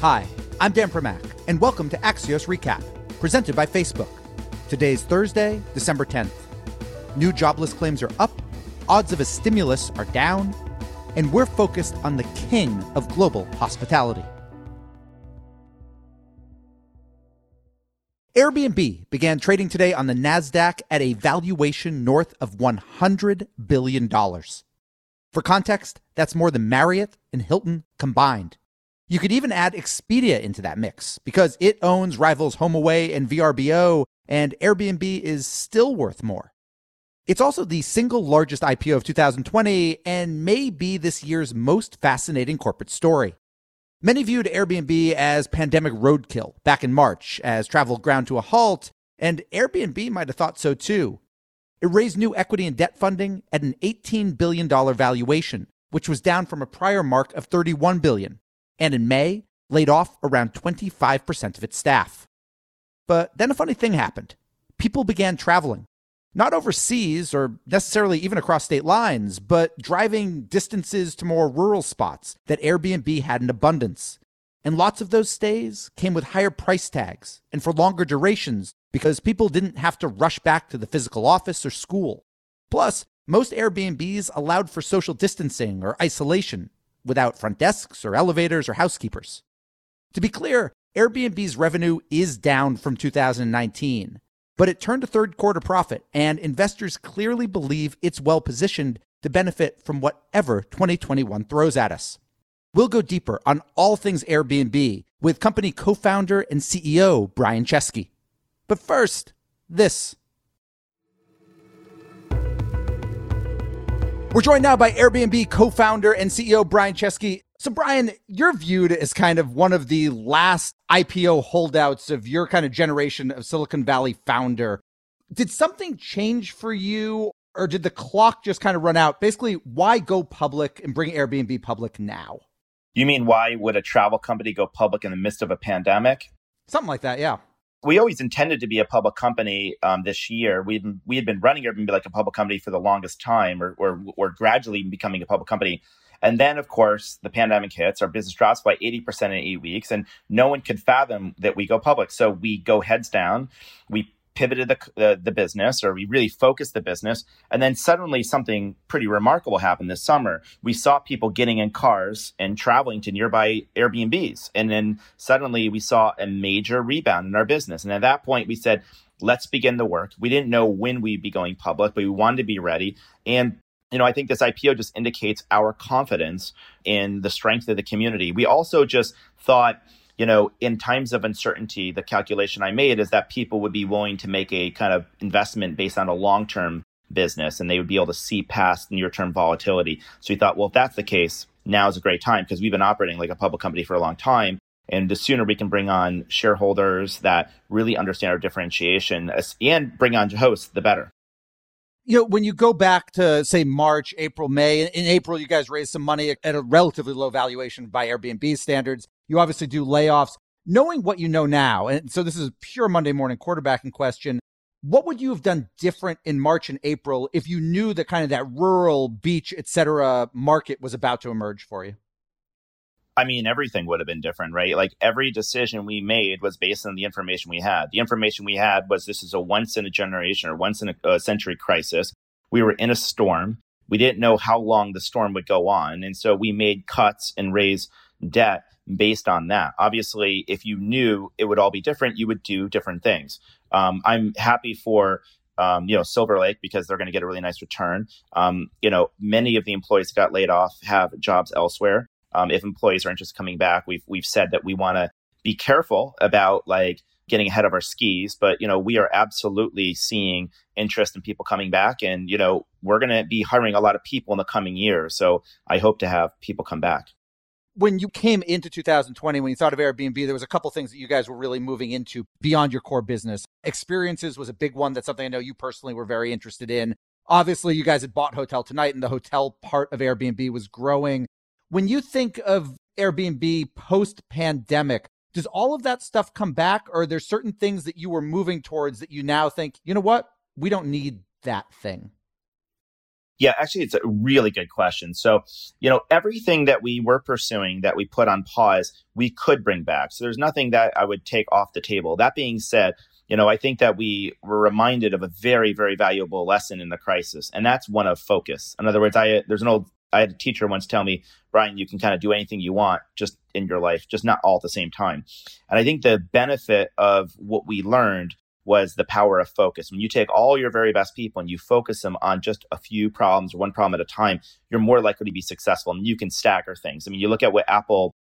Hi, I'm Dan Primack, and welcome to Axios Recap, presented by Facebook. Today's Thursday, December 10th. New jobless claims are up, odds of a stimulus are down, and we're focused on the king of global hospitality. Airbnb began trading today on the NASDAQ at a valuation north of $100 billion. For context, that's more than Marriott and Hilton combined. You could even add Expedia into that mix because it owns rivals HomeAway and VRBO, and Airbnb is still worth more. It's also the single largest IPO of 2020 and may be this year's most fascinating corporate story. Many viewed Airbnb as pandemic roadkill back in March as travel ground to a halt, and Airbnb might have thought so too. It raised new equity and debt funding at an $18 billion valuation, which was down from a prior mark of $31 billion, and in May, laid off around 25% of its staff. But then a funny thing happened. People began traveling, not overseas or necessarily even across state lines, but driving distances to more rural spots that Airbnb had in abundance. And lots of those stays came with higher price tags and for longer durations because people didn't have to rush back to the physical office or school. Plus, most Airbnbs allowed for social distancing or isolation without front desks or elevators or housekeepers. To be clear, Airbnb's revenue is down from 2019, but it turned a third quarter profit, and investors clearly believe it's well positioned to benefit from whatever 2021 throws at us. We'll go deeper on all things Airbnb with company co founder and CEO Brian Chesky. But first, this. We're joined now by Airbnb co founder and CEO Brian Chesky. So, Brian, you're viewed as kind of one of the last IPO holdouts of your kind of generation of Silicon Valley founder. Did something change for you, or did the clock just kind of run out? Basically, why go public and bring Airbnb public now? You mean why would a travel company go public in the midst of a pandemic? Something like that, yeah we always intended to be a public company um, this year. We we had been running Airbnb like a public company for the longest time, or, or or gradually becoming a public company. And then, of course, the pandemic hits. Our business drops by eighty percent in eight weeks, and no one could fathom that we go public. So we go heads down. We pivoted the, the, the business or we really focused the business. And then suddenly something pretty remarkable happened this summer. We saw people getting in cars and traveling to nearby Airbnbs. And then suddenly we saw a major rebound in our business. And at that point, we said, let's begin the work. We didn't know when we'd be going public, but we wanted to be ready. And you know, I think this IPO just indicates our confidence in the strength of the community. We also just thought, you know, in times of uncertainty, the calculation I made is that people would be willing to make a kind of investment based on a long term business and they would be able to see past near term volatility. So we thought, well, if that's the case, now is a great time because we've been operating like a public company for a long time. And the sooner we can bring on shareholders that really understand our differentiation and bring on hosts, the better you know, when you go back to say March, April, May, in April, you guys raised some money at a relatively low valuation by Airbnb standards. You obviously do layoffs. Knowing what you know now, and so this is a pure Monday morning quarterbacking question. What would you have done different in March and April if you knew that kind of that rural beach, et cetera, market was about to emerge for you? I mean, everything would have been different, right? Like every decision we made was based on the information we had. The information we had was this is a once in a generation or once in a, a century crisis. We were in a storm. We didn't know how long the storm would go on. And so we made cuts and raised debt based on that. Obviously, if you knew it would all be different, you would do different things. Um, I'm happy for um, you know Silver Lake because they're going to get a really nice return. Um, you know, many of the employees that got laid off have jobs elsewhere um, if employees are interested in coming back, we've we've said that we want to be careful about like getting ahead of our skis but you know we are absolutely seeing interest in people coming back and you know we're going to be hiring a lot of people in the coming year so i hope to have people come back. When you came into 2020 when you thought of airbnb there was a couple things that you guys were really moving into beyond your core business. Experiences was a big one. That's something i know you personally were very interested in. Obviously you guys had bought hotel tonight and the hotel part of airbnb was growing when you think of Airbnb post pandemic, does all of that stuff come back? Or are there certain things that you were moving towards that you now think, you know what? We don't need that thing? Yeah, actually, it's a really good question. So, you know, everything that we were pursuing that we put on pause, we could bring back. So there's nothing that I would take off the table. That being said, you know, I think that we were reminded of a very, very valuable lesson in the crisis, and that's one of focus. In other words, I there's an old I had a teacher once tell me, Brian, you can kind of do anything you want just in your life, just not all at the same time. And I think the benefit of what we learned was the power of focus. When you take all your very best people and you focus them on just a few problems, or one problem at a time, you're more likely to be successful and you can stagger things. I mean, you look at what Apple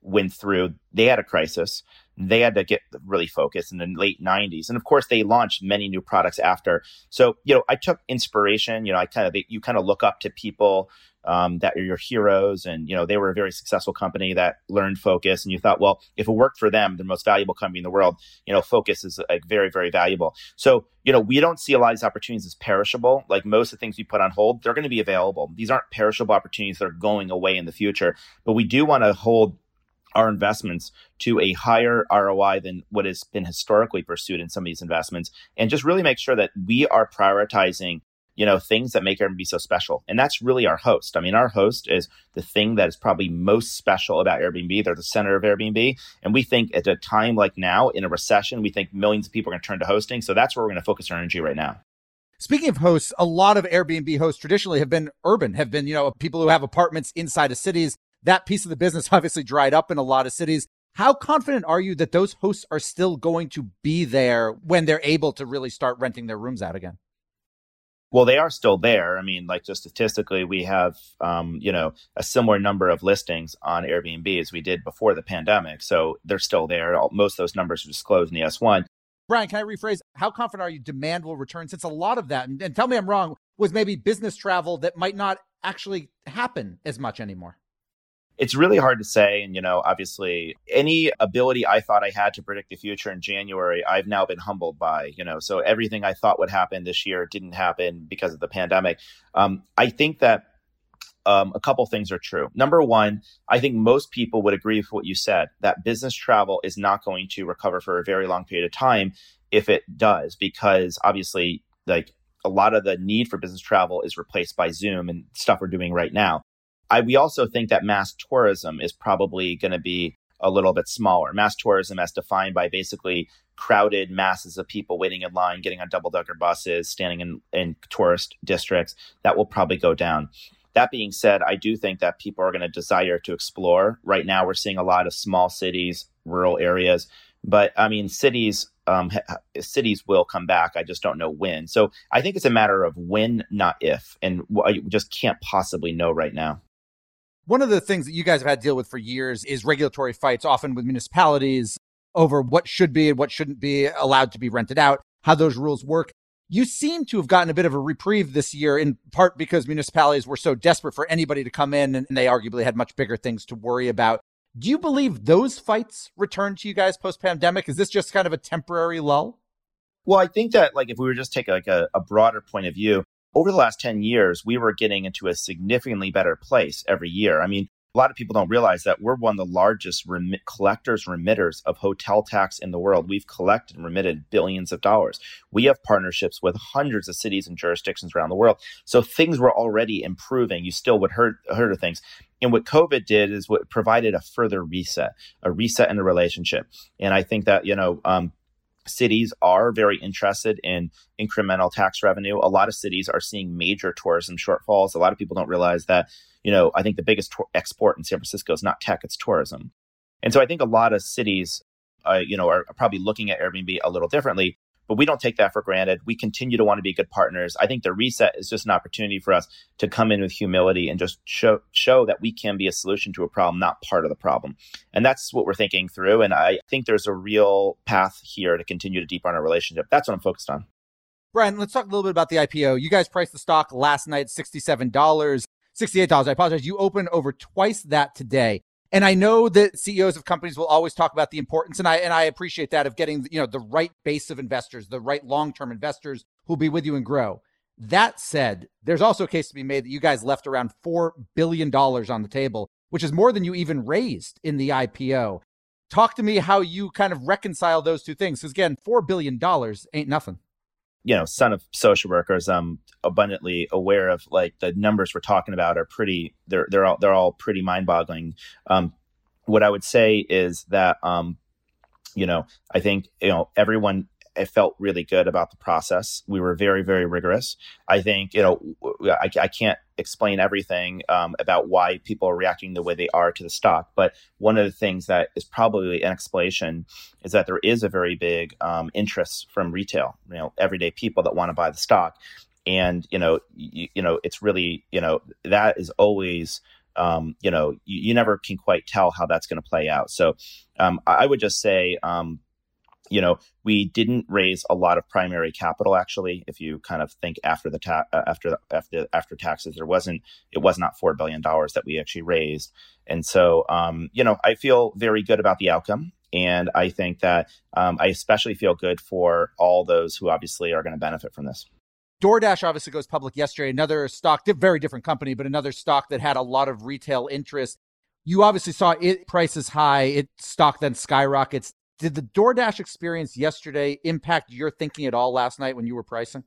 went through, they had a crisis. They had to get really focused in the late 90s. And of course, they launched many new products after. So, you know, I took inspiration. You know, I kind of, you kind of look up to people um, that are your heroes. And, you know, they were a very successful company that learned focus. And you thought, well, if it worked for them, the most valuable company in the world, you know, focus is like very, very valuable. So, you know, we don't see a lot of these opportunities as perishable. Like most of the things we put on hold, they're going to be available. These aren't perishable opportunities that are going away in the future. But we do want to hold our investments to a higher ROI than what has been historically pursued in some of these investments and just really make sure that we are prioritizing you know, things that make Airbnb so special. And that's really our host. I mean, our host is the thing that is probably most special about Airbnb. They're the center of Airbnb. And we think at a time like now in a recession, we think millions of people are going to turn to hosting. So that's where we're going to focus our energy right now. Speaking of hosts, a lot of Airbnb hosts traditionally have been urban, have been, you know, people who have apartments inside of cities. That piece of the business obviously dried up in a lot of cities. How confident are you that those hosts are still going to be there when they're able to really start renting their rooms out again? Well, they are still there. I mean, like just statistically, we have, um, you know, a similar number of listings on Airbnb as we did before the pandemic. So they're still there. Most of those numbers are disclosed in the S1. Brian, can I rephrase? How confident are you demand will return since a lot of that, and, and tell me I'm wrong, was maybe business travel that might not actually happen as much anymore? It's really hard to say. And, you know, obviously, any ability I thought I had to predict the future in January, I've now been humbled by, you know, so everything I thought would happen this year didn't happen because of the pandemic. Um, I think that um, a couple things are true. Number one, I think most people would agree with what you said that business travel is not going to recover for a very long period of time if it does, because obviously, like a lot of the need for business travel is replaced by Zoom and stuff we're doing right now. I, we also think that mass tourism is probably going to be a little bit smaller. Mass tourism, as defined by basically crowded masses of people waiting in line, getting on double decker buses, standing in, in tourist districts, that will probably go down. That being said, I do think that people are going to desire to explore. Right now, we're seeing a lot of small cities, rural areas, but I mean, cities um, cities will come back. I just don't know when. So I think it's a matter of when, not if, and I just can't possibly know right now. One of the things that you guys have had to deal with for years is regulatory fights, often with municipalities over what should be and what shouldn't be allowed to be rented out, how those rules work. You seem to have gotten a bit of a reprieve this year, in part because municipalities were so desperate for anybody to come in and they arguably had much bigger things to worry about. Do you believe those fights return to you guys post pandemic? Is this just kind of a temporary lull? Well, I think that like if we were just take like a, a broader point of view, over the last 10 years, we were getting into a significantly better place every year. I mean, a lot of people don't realize that we're one of the largest remit- collectors, remitters of hotel tax in the world. We've collected and remitted billions of dollars. We have partnerships with hundreds of cities and jurisdictions around the world. So things were already improving. You still would heard, heard of things. And what COVID did is what provided a further reset, a reset in the relationship. And I think that, you know, um, cities are very interested in incremental tax revenue. A lot of cities are seeing major tourism shortfalls. A lot of people don't realize that, you know, I think the biggest to- export in San Francisco is not tech, it's tourism. And so I think a lot of cities, uh, you know, are probably looking at Airbnb a little differently. But we don't take that for granted. We continue to want to be good partners. I think the reset is just an opportunity for us to come in with humility and just show show that we can be a solution to a problem, not part of the problem. And that's what we're thinking through. And I think there's a real path here to continue to deepen our relationship. That's what I'm focused on. Brian, let's talk a little bit about the IPO. You guys priced the stock last night $67, $68. I apologize. You opened over twice that today. And I know that CEOs of companies will always talk about the importance, and I and I appreciate that of getting you know the right base of investors, the right long term investors who'll be with you and grow. That said, there's also a case to be made that you guys left around four billion dollars on the table, which is more than you even raised in the IPO. Talk to me how you kind of reconcile those two things, because again, four billion dollars ain't nothing. You know, son of social workers, I'm abundantly aware of like the numbers we're talking about are pretty. They're they're all they're all pretty mind boggling. Um, what I would say is that um, you know, I think you know everyone it felt really good about the process. We were very, very rigorous. I think, you know, I, I can't explain everything um, about why people are reacting the way they are to the stock, but one of the things that is probably an explanation is that there is a very big um, interest from retail, you know, everyday people that want to buy the stock. And, you know, you, you know, it's really, you know, that is always um, you know, you, you, never can quite tell how that's going to play out. So um, I would just say, um, you know, we didn't raise a lot of primary capital. Actually, if you kind of think after the ta- uh, after after after taxes, there wasn't it was not four billion dollars that we actually raised. And so, um, you know, I feel very good about the outcome. And I think that um, I especially feel good for all those who obviously are going to benefit from this. DoorDash obviously goes public yesterday. Another stock, very different company, but another stock that had a lot of retail interest. You obviously saw it prices high, it stock then skyrockets. Did the DoorDash experience yesterday impact your thinking at all last night when you were pricing?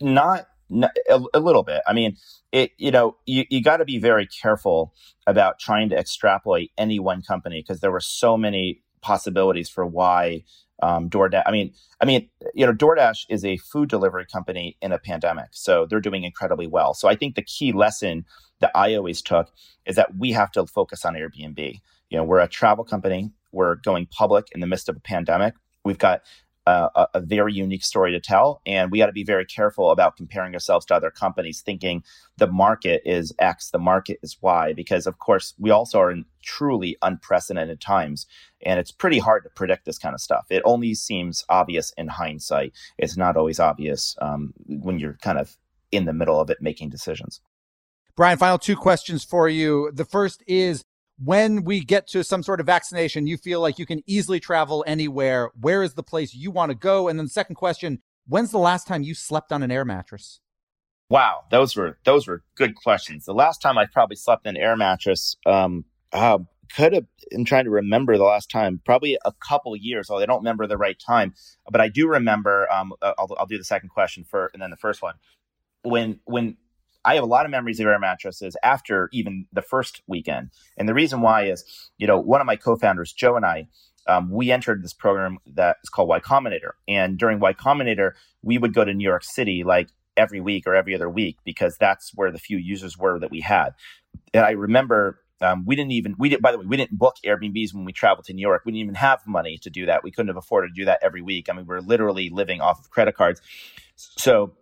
Not, a, a, little bit. I mean, it you know you, you got to be very careful about trying to extrapolate any one company because there were so many possibilities for why um, DoorDash. I mean, I mean, you know, DoorDash is a food delivery company in a pandemic, so they're doing incredibly well. So I think the key lesson that I always took is that we have to focus on Airbnb. You know, we're a travel company. We're going public in the midst of a pandemic. We've got a, a, very unique story to tell. And we got to be very careful about comparing ourselves to other companies, thinking the market is X, the market is Y, because of course we also are in truly unprecedented times. And it's pretty hard to predict this kind of stuff. It only seems obvious in hindsight. It's not always obvious um, when you're kind of in the middle of it making decisions. Brian, final two questions for you. The first is when we get to some sort of vaccination, you feel like you can easily travel anywhere. Where is the place you want to go? And then, the second question when's the last time you slept on an air mattress? Wow, those were those were good questions. The last time I probably slept in an air mattress, um, uh, could have. I'm trying to remember the last time. Probably a couple years. Although I don't remember the right time, but I do remember. Um, I'll, I'll do the second question for, and then the first one. When when I have a lot of memories of air mattresses after even the first weekend. And the reason why is, you know, one of my co-founders, Joe and I, um, we entered this program that is called Y Combinator. And during Y Combinator, we would go to New York City like every week or every other week because that's where the few users were that we had. And I remember um, we didn't even we did by the way we didn't book Airbnbs when we traveled to New York. We didn't even have money to do that. We couldn't have afforded to do that every week. I mean, we are literally living off of credit cards. So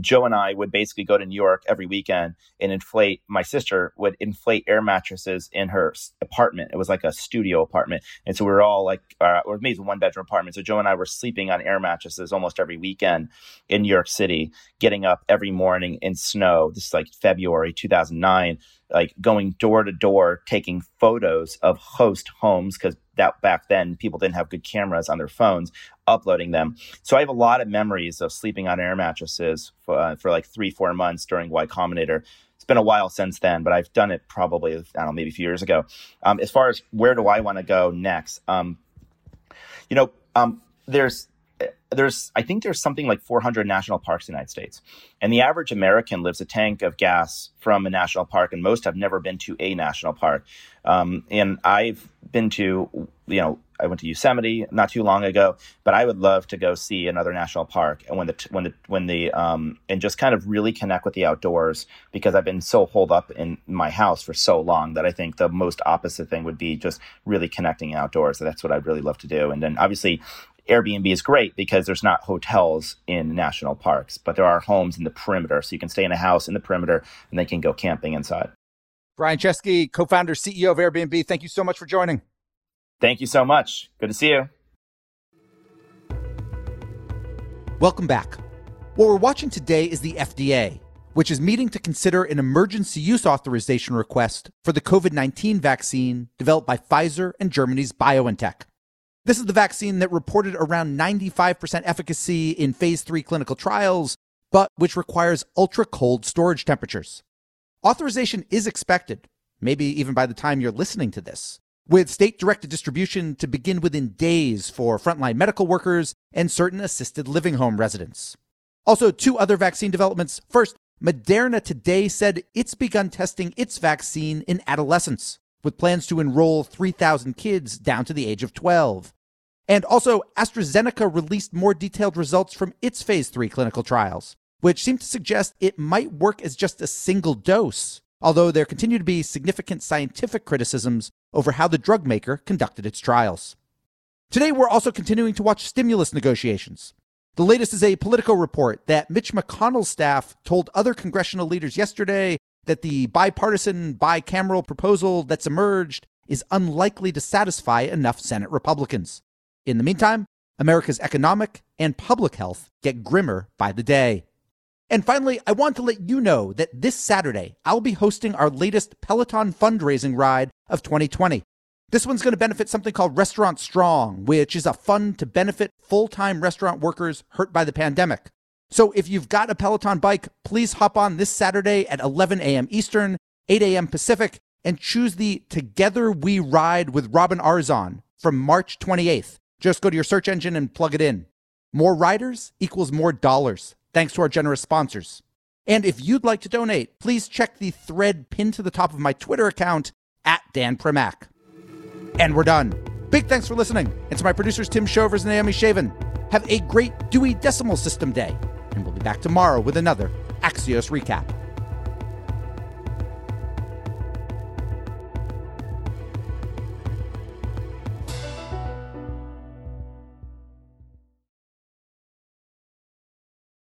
Joe and I would basically go to New York every weekend and inflate. My sister would inflate air mattresses in her apartment. It was like a studio apartment, and so we were all like, uh, or maybe one bedroom apartment. So Joe and I were sleeping on air mattresses almost every weekend in New York City, getting up every morning in snow. This is like February 2009 like going door to door taking photos of host homes because that back then people didn't have good cameras on their phones uploading them. So i have a lot of memories of sleeping on air mattresses for, uh, for like three four months during y combinator. It's been a while since then but i've done it probably i don't know maybe a few years ago. Um, as far as where do i want to go next? Um, you know um, there's there's I think there's something like 400 national parks in the United States, and the average American lives a tank of gas from a national park, and most have never been to a national park. Um, and I've been to, you know, I went to Yosemite not too long ago, but I would love to go see another national park and when the when the when the um and just kind of really connect with the outdoors because I've been so holed up in my house for so long that I think the most opposite thing would be just really connecting outdoors. So that's what I'd really love to do. And then obviously Airbnb is great because there's not hotels in national parks, but there are homes in the perimeter. So you can stay in a house in the perimeter and they can go camping inside. Brian Chesky, co founder, CEO of Airbnb, thank you so much for joining. Thank you so much. Good to see you. Welcome back. What we're watching today is the FDA, which is meeting to consider an emergency use authorization request for the COVID 19 vaccine developed by Pfizer and Germany's BioNTech. This is the vaccine that reported around 95% efficacy in phase three clinical trials, but which requires ultra cold storage temperatures. Authorization is expected, maybe even by the time you're listening to this, with state directed distribution to begin within days for frontline medical workers and certain assisted living home residents. Also, two other vaccine developments. First, Moderna today said it's begun testing its vaccine in adolescents, with plans to enroll 3,000 kids down to the age of 12. And also, AstraZeneca released more detailed results from its phase 3 clinical trials, which seem to suggest it might work as just a single dose, although there continue to be significant scientific criticisms over how the drug maker conducted its trials. Today, we're also continuing to watch stimulus negotiations. The latest is a Politico report that Mitch McConnell's staff told other congressional leaders yesterday that the bipartisan bicameral proposal that's emerged is unlikely to satisfy enough Senate Republicans. In the meantime, America's economic and public health get grimmer by the day. And finally, I want to let you know that this Saturday, I'll be hosting our latest Peloton fundraising ride of 2020. This one's going to benefit something called Restaurant Strong, which is a fund to benefit full time restaurant workers hurt by the pandemic. So if you've got a Peloton bike, please hop on this Saturday at 11 a.m. Eastern, 8 a.m. Pacific, and choose the Together We Ride with Robin Arzon from March 28th. Just go to your search engine and plug it in. More riders equals more dollars, thanks to our generous sponsors. And if you'd like to donate, please check the thread pinned to the top of my Twitter account at Dan Primack. And we're done. Big thanks for listening. And to my producers, Tim Shovers and Naomi Shavin. Have a great Dewey Decimal System Day. And we'll be back tomorrow with another Axios recap.